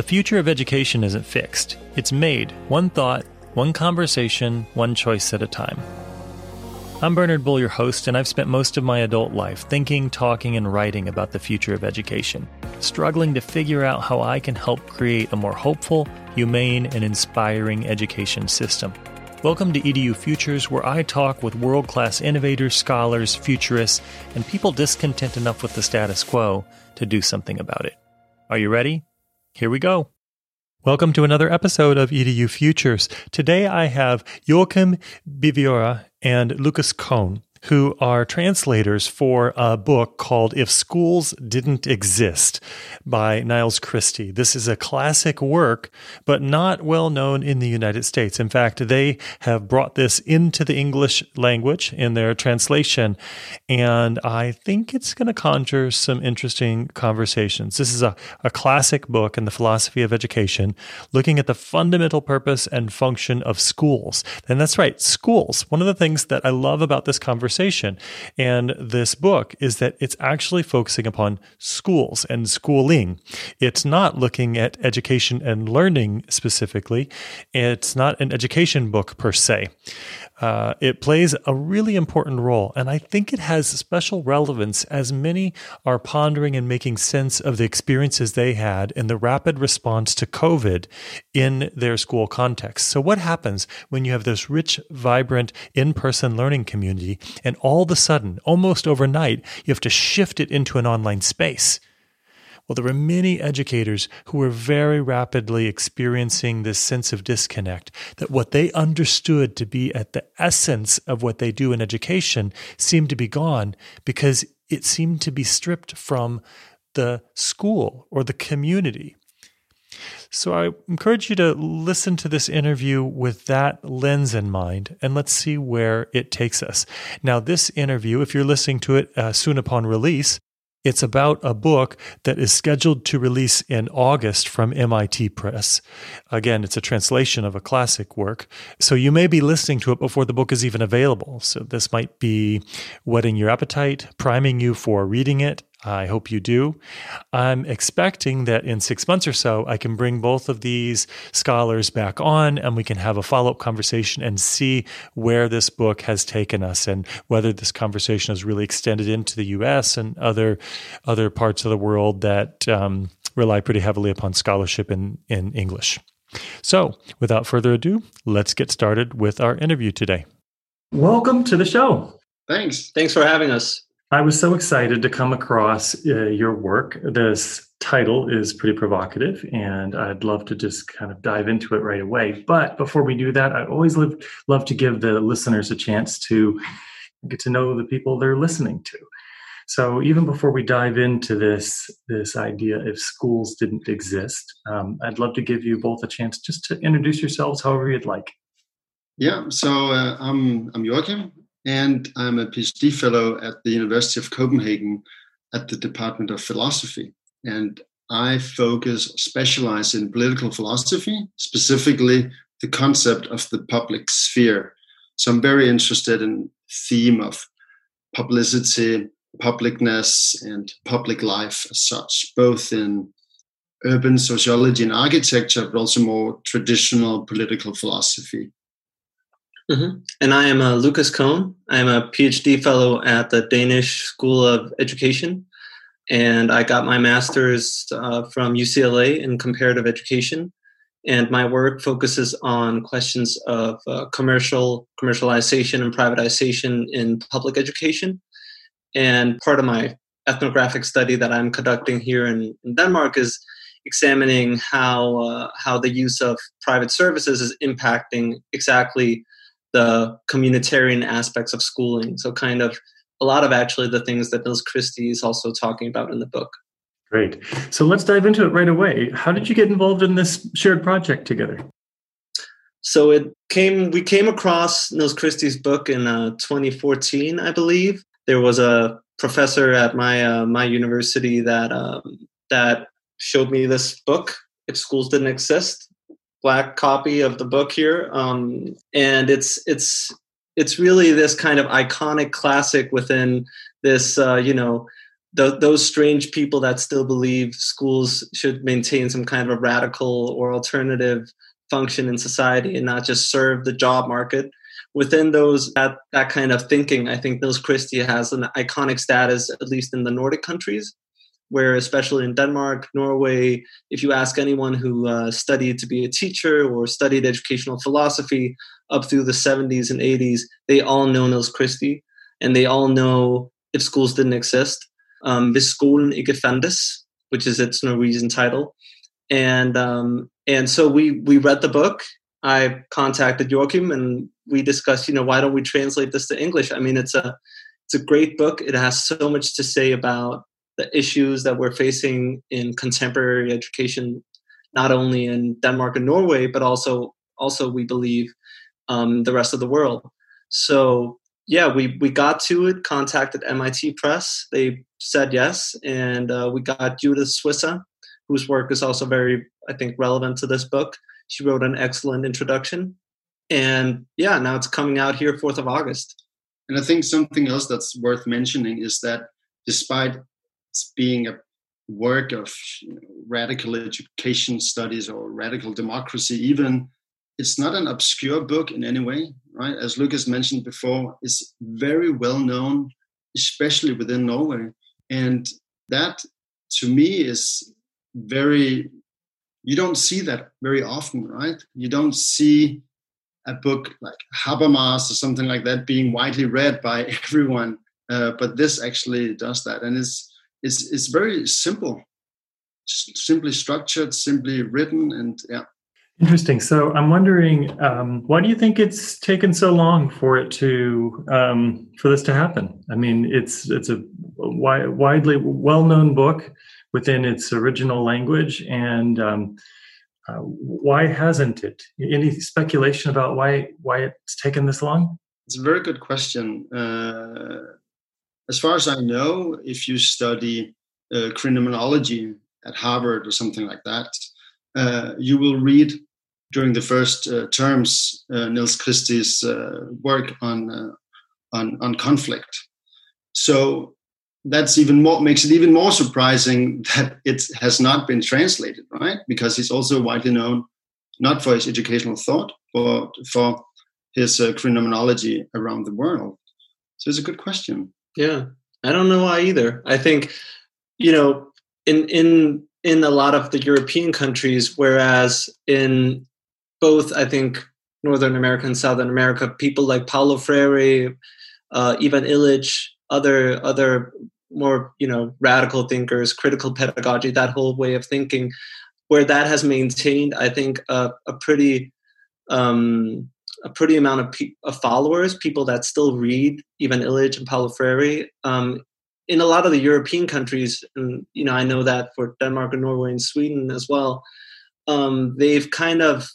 The future of education isn't fixed, it's made one thought, one conversation, one choice at a time. I'm Bernard Bull, your host, and I've spent most of my adult life thinking, talking, and writing about the future of education, struggling to figure out how I can help create a more hopeful, humane, and inspiring education system. Welcome to EDU Futures, where I talk with world class innovators, scholars, futurists, and people discontent enough with the status quo to do something about it. Are you ready? Here we go. Welcome to another episode of EDU Futures. Today I have Joachim Wiewiura and Lucas Cone who are translators for a book called If Schools Didn't Exist by Nils Christie. This is a classic work, but not well known in the United States. In fact, they have brought this into the English language in their translation, and I think it's going to conjure some interesting conversations. This is a, a classic book in the philosophy of education, looking at the fundamental purpose and function of schools. And that's right, schools. One of the things that I love about this conversation conversation. And this book is that it's actually focusing upon schools and schooling. It's not looking at education and learning specifically. It's not an education book per se. Uh, it plays a really important role, and I think it has special relevance as many are pondering and making sense of the experiences they had in the rapid response to COVID in their school context. So, what happens when you have this rich, vibrant, in person learning community, and all of a sudden, almost overnight, you have to shift it into an online space? Well, there were many educators who were very rapidly experiencing this sense of disconnect, that what they understood to be at the essence of what they do in education seemed to be gone because it seemed to be stripped from the school or the community. So I encourage you to listen to this interview with that lens in mind, and let's see where it takes us. Now, this interview, if you're listening to it uh, soon upon release, it's about a book that is scheduled to release in August from MIT Press. Again, it's a translation of a classic work. So you may be listening to it before the book is even available. So this might be whetting your appetite, priming you for reading it, I hope you do. I'm expecting that in six months or so, I can bring both of these scholars back on and we can have a follow up conversation and see where this book has taken us and whether this conversation has really extended into the US and other, other parts of the world that um, rely pretty heavily upon scholarship in, in English. So, without further ado, let's get started with our interview today. Welcome to the show. Thanks. Thanks for having us. I was so excited to come across uh, your work. This title is pretty provocative, and I'd love to just kind of dive into it right away. But before we do that, I always love, love to give the listeners a chance to get to know the people they're listening to. So even before we dive into this this idea, if schools didn't exist, um, I'd love to give you both a chance just to introduce yourselves however you'd like. Yeah, so uh, I'm I'm Joachim and I'm a PhD fellow at the University of Copenhagen at the Department of Philosophy. And I focus, specialize in political philosophy, specifically the concept of the public sphere. So I'm very interested in theme of publicity, publicness, and public life as such, both in urban sociology and architecture, but also more traditional political philosophy. Mm-hmm. And I am a Lucas Cone. I'm a PhD fellow at the Danish School of Education. And I got my master's uh, from UCLA in comparative education. And my work focuses on questions of uh, commercial commercialization and privatization in public education. And part of my ethnographic study that I'm conducting here in, in Denmark is examining how uh, how the use of private services is impacting exactly the communitarian aspects of schooling. So, kind of a lot of actually the things that Nils Christie is also talking about in the book. Great. So, let's dive into it right away. How did you get involved in this shared project together? So it came. We came across Nils Christie's book in uh, 2014, I believe. There was a professor at my uh, my university that um, that showed me this book. If schools didn't exist, black copy of the book here, um, and it's it's it's really this kind of iconic classic within this uh, you know th- those strange people that still believe schools should maintain some kind of a radical or alternative function in society and not just serve the job market. Within those that, that kind of thinking i think Nils Christie has an iconic status at least in the nordic countries where especially in denmark norway if you ask anyone who uh, studied to be a teacher or studied educational philosophy up through the 70s and 80s they all know Nils Christie and they all know if schools didn't exist um, Hvis skolen ikke which is its Norwegian title. And um, and so we we read the book. I contacted Joachim and we discussed, you know, why don't we translate this to English? I mean, it's a it's a great book. It has so much to say about the issues that we're facing in contemporary education, not only in Denmark and Norway, but also also we believe um, the rest of the world. So yeah, we we got to it. Contacted MIT Press. They said yes, and uh, we got Judith Suissa, whose work is also very, I think, relevant to this book. She wrote an excellent introduction, and yeah, now it's coming out here, fourth of August. And I think something else that's worth mentioning is that despite being a work of radical education studies or radical democracy, even it's not an obscure book in any way, right? As Lucas mentioned before, it's very well known, especially within Norway. And that to me is very, you don't see that very often, right? You don't see a book like Habermas or something like that being widely read by everyone. Uh, but this actually does that. And it's, it's, it's very simple, simply structured, simply written, and yeah, Interesting. So I'm wondering, um, why do you think it's taken so long for it to um, for this to happen? I mean, it's it's a wi- widely well-known book within its original language, and um, uh, why hasn't it? Any speculation about why why it's taken this long? It's a very good question. Uh, as far as I know, if you study uh, criminology at Harvard or something like that, uh, you will read during the first uh, terms uh, Nils Christie's uh, work on, uh, on on conflict. So that's even more makes it even more surprising that it has not been translated, right? Because he's also widely known not for his educational thought, but for his criminology around the world. So it's a good question. Yeah, I don't know why either. I think you know in in in a lot of the European countries, whereas in both, I think, Northern America and Southern America, people like Paulo Freire, uh, Ivan Illich, other other more you know radical thinkers, critical pedagogy, that whole way of thinking, where that has maintained, I think, a, a pretty um, a pretty amount of, pe- of, followers, people that still read Ivan Illich and Paulo Freire. Um, in a lot of the European countries, and you know, I know that for Denmark and Norway and Sweden as well, um, they've kind of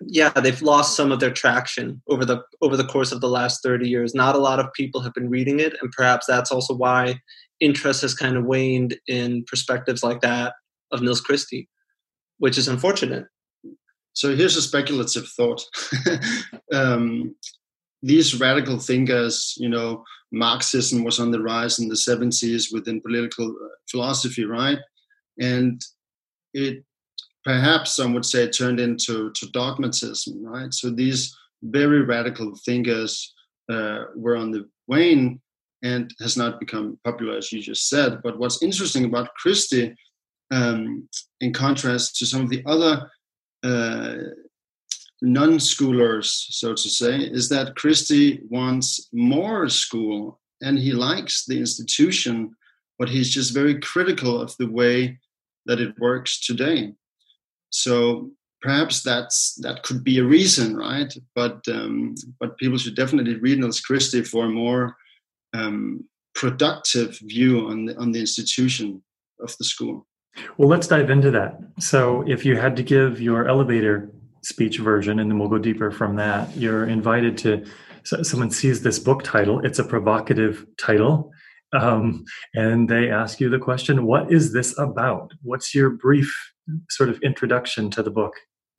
yeah they've lost some of their traction over the over the course of the last 30 years not a lot of people have been reading it and perhaps that's also why interest has kind of waned in perspectives like that of Nils Christie which is unfortunate so here's a speculative thought um, these radical thinkers you know marxism was on the rise in the 70s within political uh, philosophy right and it perhaps some would say turned into to dogmatism, right? So these very radical thinkers uh, were on the wane and has not become popular, as you just said. But what's interesting about Christie, um, in contrast to some of the other uh, non-schoolers, so to say, is that Christie wants more school and he likes the institution, but he's just very critical of the way that it works today. So perhaps that's that could be a reason, right? But um, but people should definitely read Nils Christie for a more um, productive view on the on the institution of the school. Well, let's dive into that. So, if you had to give your elevator speech version, and then we'll go deeper from that, you're invited to. So someone sees this book title; it's a provocative title. Um, and they ask you the question, What is this about? What's your brief sort of introduction to the book?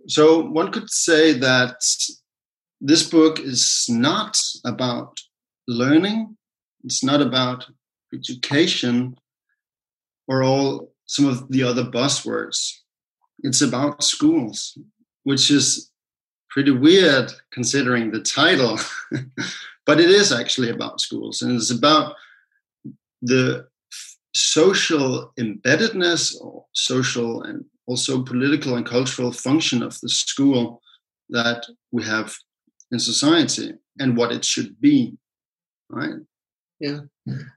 So one could say that this book is not about learning. It's not about education or all some of the other buzzwords. It's about schools, which is pretty weird considering the title, but it is actually about schools and it's about the social embeddedness or social and also political and cultural function of the school that we have in society and what it should be right yeah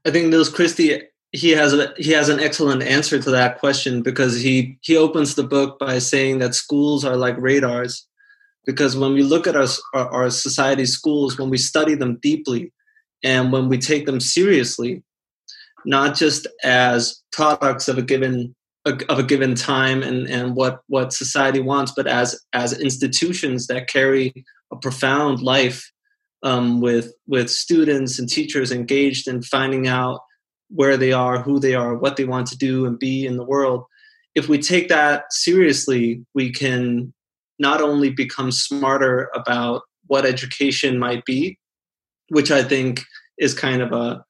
i think Nils Christie he has a he has an excellent answer to that question because he he opens the book by saying that schools are like radars because when we look at our our, our society schools when we study them deeply and when we take them seriously not just as products of a given of a given time and, and what what society wants, but as as institutions that carry a profound life um, with with students and teachers engaged in finding out where they are, who they are, what they want to do and be in the world. If we take that seriously, we can not only become smarter about what education might be, which I think is kind of a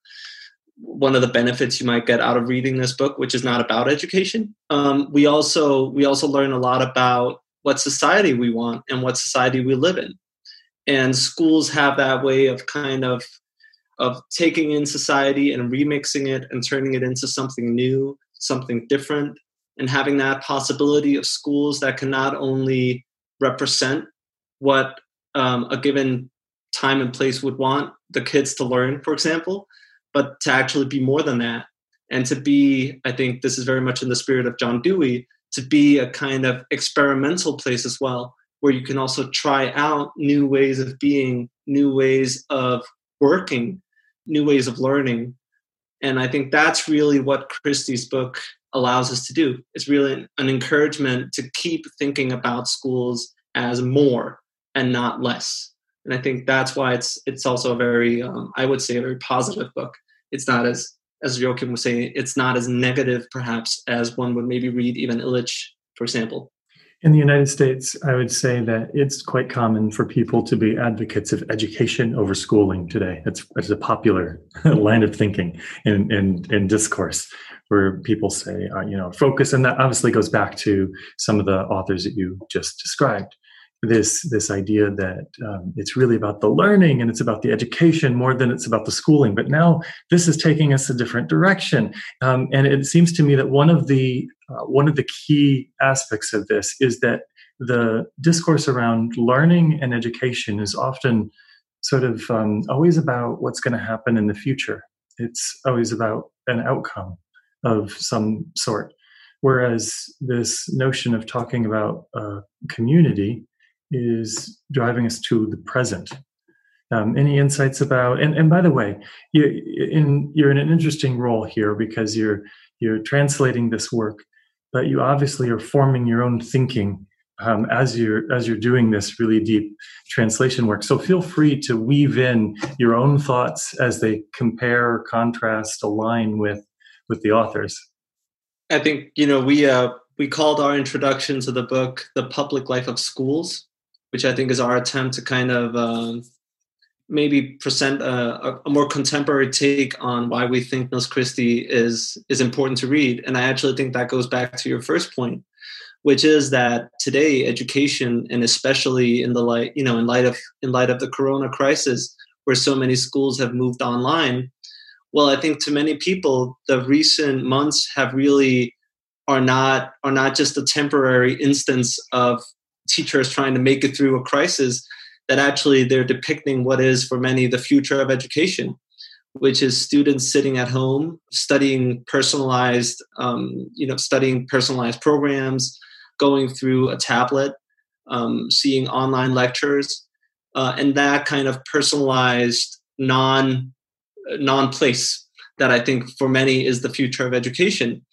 one of the benefits you might get out of reading this book, which is not about education. Um, we also we also learn a lot about what society we want and what society we live in, and schools have that way of kind of of taking in society and remixing it and turning it into something new, something different, and having that possibility of schools that can not only represent what um, a given time and place would want the kids to learn, for example, but to actually be more than that and to be i think this is very much in the spirit of john dewey to be a kind of experimental place as well where you can also try out new ways of being new ways of working new ways of learning and i think that's really what christie's book allows us to do it's really an encouragement to keep thinking about schools as more and not less and I think that's why it's it's also a very um, I would say a very positive book. It's not as as Joachim was saying, it's not as negative perhaps as one would maybe read Ivan Illich, for example. In the United States, I would say that it's quite common for people to be advocates of education over schooling today. It's, it's a popular line of thinking in, in, in discourse where people say, uh, you know, focus, and that obviously goes back to some of the authors that you just described this this idea that um, it's really about the learning and it's about the education more than it's about the schooling. But now this is taking us a different direction. Um, and it seems to me that one of the uh, one of the key aspects of this is that the discourse around learning and education is often sort of um, always about what's going to happen in the future. It's always about an outcome of some sort. Whereas this notion of talking about community is driving us to the present. Um, any insights about? And, and by the way, you, in, you're in an interesting role here because you're you're translating this work, but you obviously are forming your own thinking um, as you're as you're doing this really deep translation work. So feel free to weave in your own thoughts as they compare, contrast, align with with the authors. I think you know we uh, we called our introduction to the book "The Public Life of Schools," which I think is our attempt to kind of um, maybe present a, a, more contemporary take on why we think Nils Christie is is important to read. And I actually think that goes back to your first point, which is that today education, and especially in the light, you know, in light of in light of the Corona crisis, where so many schools have moved online. Well, I think to many people, the recent months have really are not are not just a temporary instance of teachers trying to make it through a crisis that actually they're depicting what is for many the future of education which is students sitting at home studying personalized um, you know studying personalized programs going through a tablet um, seeing online lectures uh, and that kind of personalized non non place that i think for many is the future of education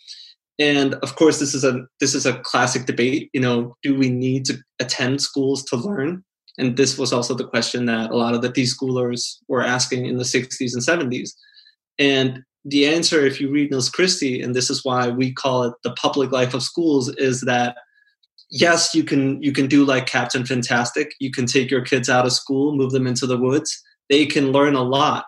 and of course this is a this is a classic debate you know do we need to attend schools to learn? And this was also the question that a lot of the deschoolers were asking in the 60s and 70s and the answer if you read Nils Christie and this is why we call it the public life of schools is that yes you can you can do like captain fantastic. You can take your kids out of school move them into the woods. They can learn a lot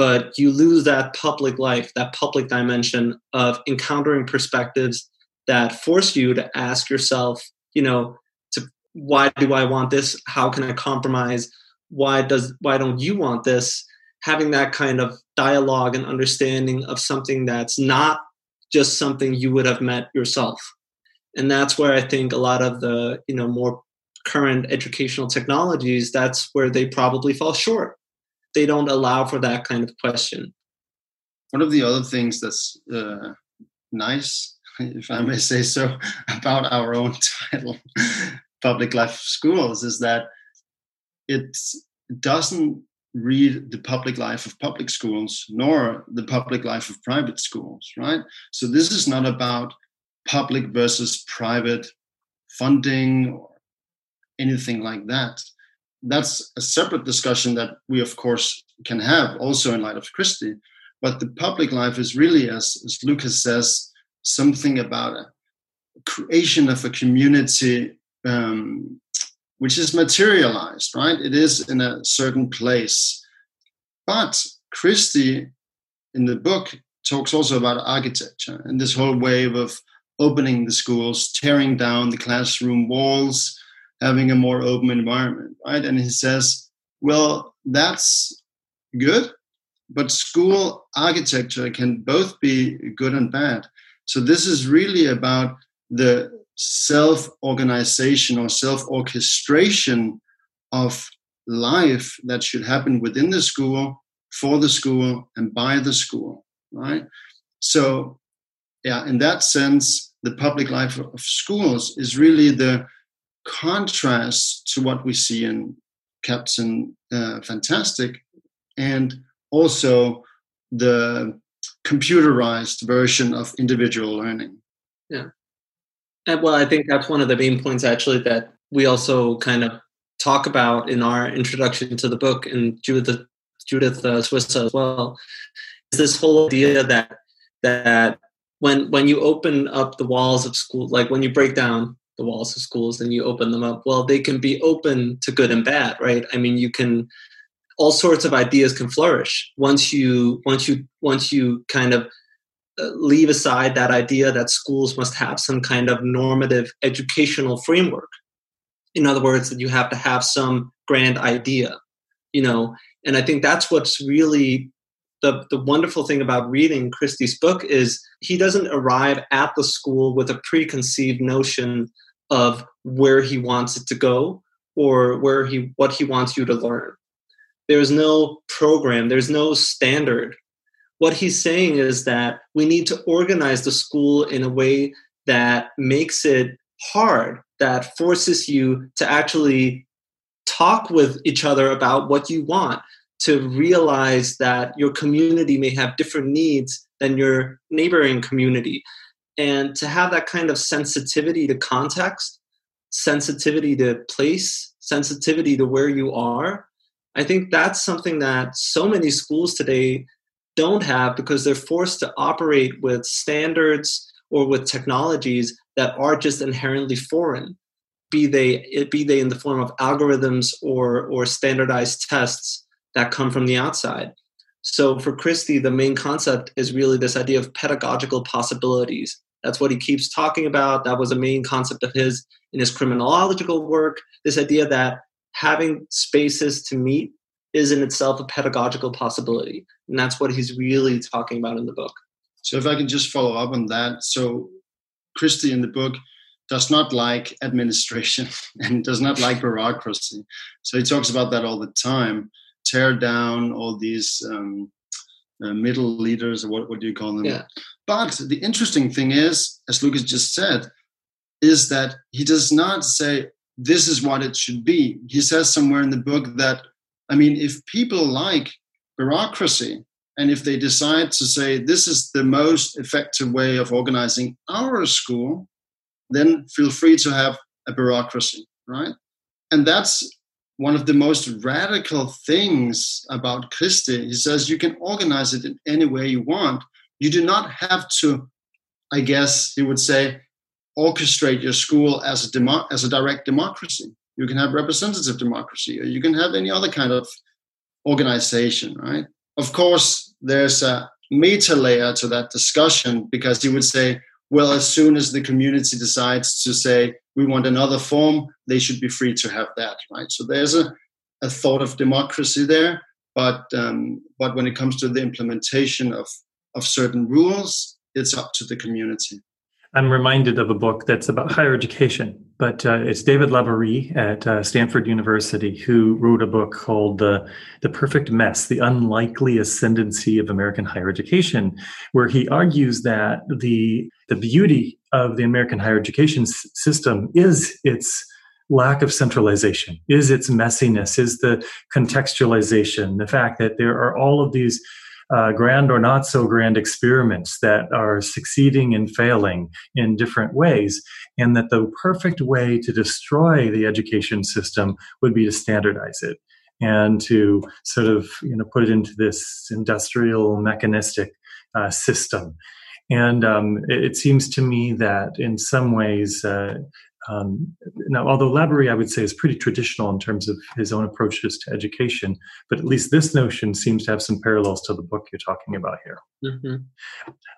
but you lose that public life, that public dimension of encountering perspectives that force you to ask yourself, you know, to why do I want this? How can I compromise? Why does why don't you want this? Having that kind of dialogue and understanding of something that's not just something you would have met yourself. And that's where I think a lot of the, you know, more current educational technologies, that's where they probably fall short. They don't allow for that kind of question. One of the other things that's uh, nice if I may say so, about our own title, Public Life of Schools, is that it doesn't read the public life of public schools nor the public life of private schools, right? So this is not about public versus private funding or anything like that. That's a separate discussion that we, of course, can have also in light of Christie. But the public life is really, as, as Lucas says, something about a creation of a community um, which is materialized, right? It is in a certain place. But Christie in the book talks also about architecture and this whole wave of opening the schools, tearing down the classroom walls, having a more open environment, right? And he says, well, that's good, but school architecture can both be good and bad. So this is really about the self organization or self orchestration of life that should happen within the school, for the school, and by the school, right? So, yeah, in that sense, the public life of schools is really the contrast to what we see in Captain uh, Fantastic and also the computerized version of individual learning. Yeah. And well, I think that's one of the main points actually that we also kind of talk about in our introduction to the book and Judith Judith uh, Suissa as well. Is this whole idea that that when when you open up the walls of school, like when you break down the walls of schools and you open them up, well, they can be open to good and bad, right? I mean, you can all sorts of ideas can flourish once you once you once you kind of uh, leave aside that idea that schools must have some kind of normative educational framework. In other words that you have to have some grand idea you know? And i think that's what's really the, the wonderful thing about reading christie's book is he doesn't arrive at the school with a preconceived notion of where he wants it to go or where he what he wants you to learn there's no program, there's no standard. What he's saying is that we need to organize the school in a way that makes it hard, that forces you to actually talk with each other about what you want, to realize that your community may have different needs than your neighboring community. And to have that kind of sensitivity to context, sensitivity to place, sensitivity to where you are, I think that's something that so many schools today don't have because they're forced to operate with standards or with technologies that are just inherently foreign be they be they in the form of algorithms or or standardized tests that come from the outside. So for christie the main concept is really this idea of pedagogical possibilities that's what he keeps talking about that was a main concept of his in his criminological work this idea that having spaces to meet is in itself a pedagogical possibility. And that's what he's really talking about in the book. So, if I can just follow up on that. So, Christie in the book does not like administration and does not like bureaucracy. So, he talks about that all the time tear down all these um, uh, middle leaders, or what, what do you call them? Yeah. But the interesting thing is, as Lucas just said, is that he does not say, this is what it should be. He says somewhere in the book that, I mean, if people like bureaucracy, and if they decide to say this is the most effective way of organizing our school, then feel free to have a bureaucracy, right? And that's one of the most radical things about Christie. He says you can organize it in any way you want. You do not have to, I guess he would say, orchestrate your school as a demo- as a direct democracy. You can have representative democracy, or you can have any other kind of organization, right? of course, there's a meta layer to that discussion because he would say, well, as soon as the community decides to say we want another form, they should be free to have that, right? So there's a, a thought of democracy there, but um, but when it comes to the implementation of of certain rules, it's up to the community. I'm reminded of a book that's about higher education, but uh, it's David Labaree at uh, Stanford University who wrote a book called the "The Perfect Mess: The Unlikely Ascendancy of American Higher Education," where he argues that the the beauty of the American higher education s- system is its lack of centralization, is its messiness, is the contextualization, the fact that there are all of these uh, grand or not so grand experiments that are succeeding and failing in different ways, and that the perfect way to destroy the education system would be to standardize it and to sort of you know put it into this industrial mechanistic uh, system. And um, it, it, seems to me that in some ways, uh, um, now, although Labaree, I would say, is pretty traditional in terms of his own approaches to education, but at least this notion seems to have some parallels to the book you're talking about here. Mm-hmm.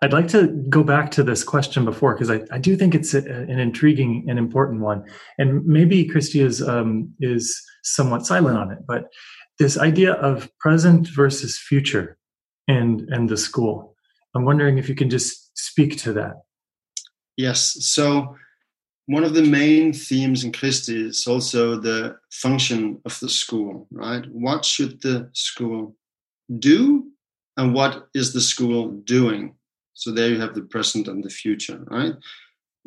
I'd like to go back to this question before because I, I, do think it's a, an intriguing and important one, and maybe Christie is um, is somewhat silent on it, but this idea of present versus future and and the school. I'm wondering if you can just speak to that. Yes. So one of the main themes in Christie is also the function of the school, right? What should the school do and what is the school doing? So there you have the present and the future, right?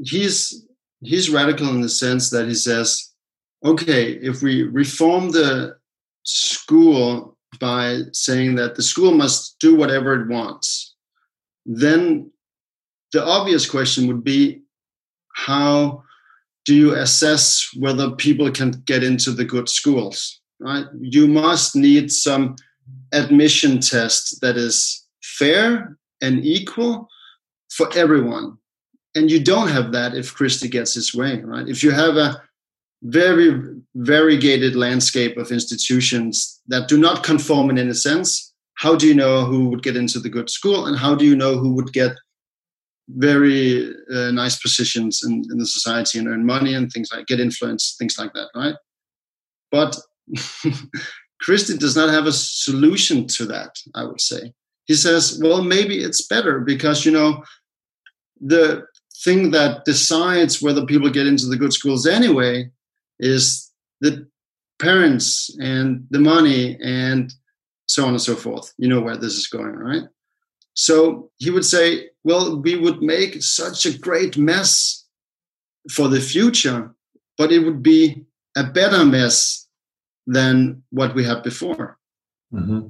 He's he's radical in the sense that he says, okay, if we reform the school by saying that the school must do whatever it wants, then the obvious question would be how do you assess whether people can get into the good schools right? You must need some admission test that is fair and equal for everyone. And you don't have that if christie gets his way right? If you have a very variegated landscape of institutions that do not conform in any sense how do you know who would get into the good school and how do you know who would get very uh, nice positions in, in the society and earn money and things like get influence, things like that, right? But Christie does not have a solution to that, I would say. He says, well, maybe it's better because, you know, the thing that decides whether people get into the good schools anyway is the parents and the money and so on and so forth. You know where this is going, right? So he would say, well, we would make such a great mess for the future, but it would be a better mess than what we had before. Mm-hmm.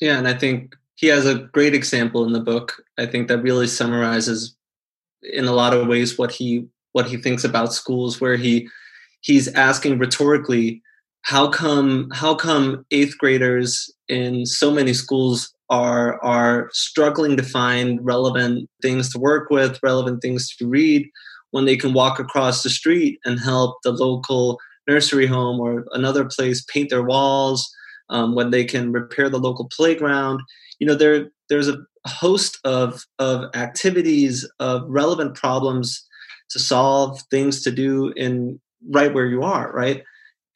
Yeah, and I think he has a great example in the book. I think that really summarizes in a lot of ways what he what he thinks about schools where he he's asking rhetorically how come how come eighth graders in so many schools are are struggling to find relevant things to work with, relevant things to read, when they can walk across the street and help the local nursery home or another place paint their walls, um, when they can repair the local playground. You know, there there's a host of of activities of relevant problems to solve, things to do in right where you are, right?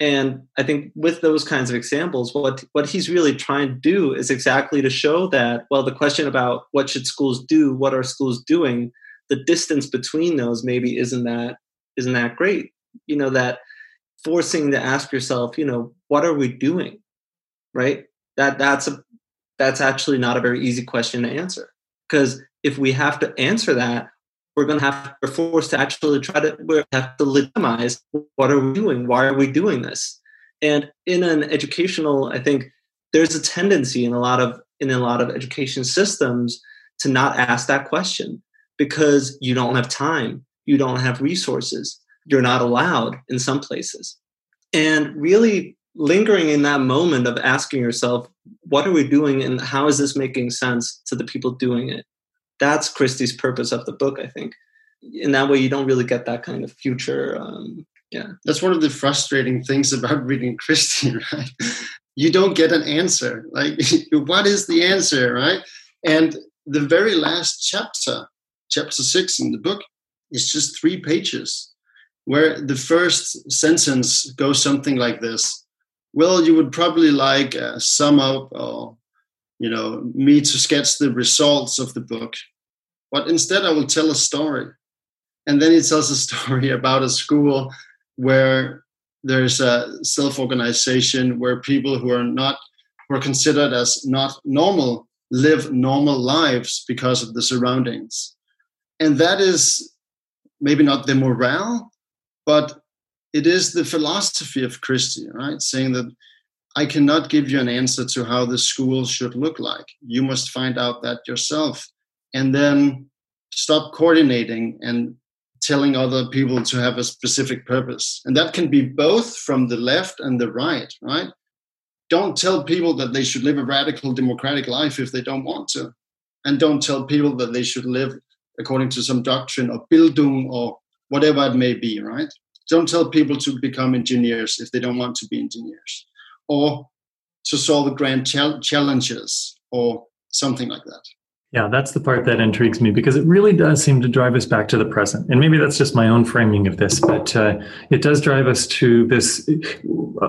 And I think with those kinds of examples, what what he's really trying to do is exactly to show that well, the question about what should schools do, what are schools doing, the distance between those maybe isn't that isn't that great. You know that forcing to ask yourself, you know, what are we doing, right? That that's a that's actually not a very easy question to answer because if we have to answer that, we're going to have we're forced to actually try to we have to legitimize what are we doing? Why are we doing this? And in an educational i think there's a tendency in a lot of in a lot of education systems to not ask that question because you don't have time you don't have resources you're not allowed in some places. And really lingering in that moment of asking yourself what are we doing and how is this making sense to the people doing it that's Christie's purpose of the book, I think. In that way, you don't really get that kind of future. Um, yeah, that's one of the frustrating things about reading Christie, right? you don't get an answer. Like, what is the answer, right? And the very last chapter, chapter six in the book, is just three pages, where the first sentence goes something like this: "Well, you would probably like a sum up or." You know, me to sketch the results of the book, but instead I will tell a story. And then he tells a story about a school where there's a self-organization where people who are not who are considered as not normal live normal lives because of the surroundings. And that is maybe not the morale but it is the philosophy of christie right? Saying that i cannot give you an answer to how the school should look like you must find out that yourself and then stop coordinating and telling other people to have a specific purpose. And that can be both from the left and the right, right? Don't tell people that they should live a radical democratic life if they don't want to. And don't tell people that they should live according to some doctrine of Bildung or whatever it may be, right? Don't tell people to become engineers if they don't want to be engineers or to solve the grand challenges or something like that. Yeah, that's the part that intrigues me because it really does seem to drive us back to the present. And maybe that's just my own framing of this, but uh, it does drive us to this.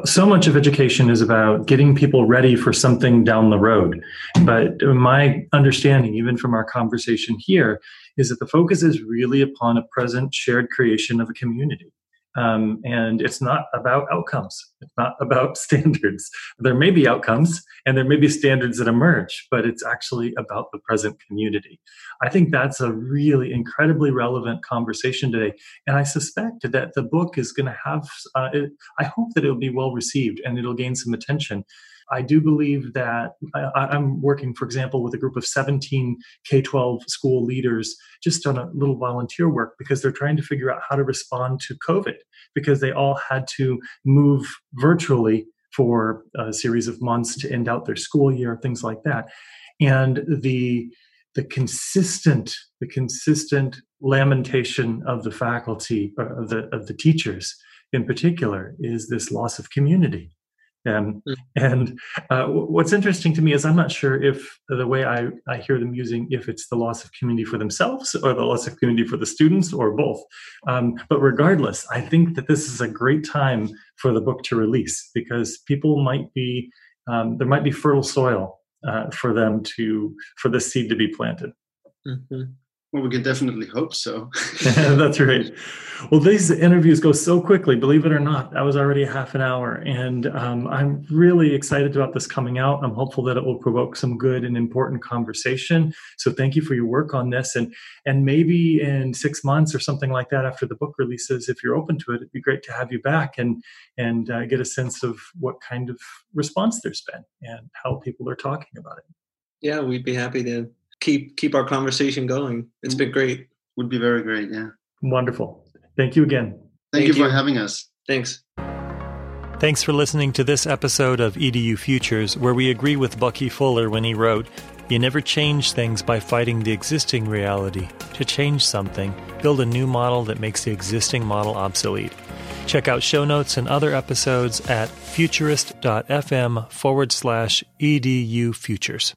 So much of education is about getting people ready for something down the road. But my understanding, even from our conversation here, is that the focus is really upon a present shared creation of a community. Um, and it's not about outcomes. It's not about standards. There may be outcomes and there may be standards that emerge, but it's actually about the present community. I think that's a really incredibly relevant conversation today. And I suspect that the book is going to have, uh, it, I hope that it'll be well received and it'll gain some attention I do believe that I, am working, for example, with a group of 17 K 12 school leaders just on a little volunteer work because they're trying to figure out how to respond to COVID because they all had to move virtually for a series of months to end out their school year, things like that. And the the consistent the consistent lamentation of the faculty uh, of the of the teachers in particular is this loss of community um, mm. and uh, what's interesting to me is I'm not sure if the way I, I hear them using, if it's the loss of community for themselves or the loss of community for the students or both. Um, but regardless, I think that this is a great time for the book to release because people might be, um, there might be fertile soil uh, for them to, for the seed to be planted. Mm-hmm. Well, we can definitely hope so. That's right. Well, these interviews go so quickly, believe it or not. That was already half an hour. And um, I'm really excited about this coming out. I'm hopeful that it will provoke some good and important conversation. So thank you for your work on this. And, and maybe in six months or something like that after the book releases, if you're open to it, it'd be great to have you back and, and uh, get a sense of what kind of response there's been and how people are talking about it. Yeah, we'd be happy to keep keep our conversation going. It's been great. Would be very great. Yeah. Wonderful. Thank you again. Thank, Thank you, you for having us. Thanks. Thanks for listening to this episode of EDU Futures, where we agree with Bucky Fuller when he wrote, You never change things by fighting the existing reality. To change something, build a new model that makes the existing model obsolete. Check out show notes and other episodes at futurist.fm forward slash EDU Futures.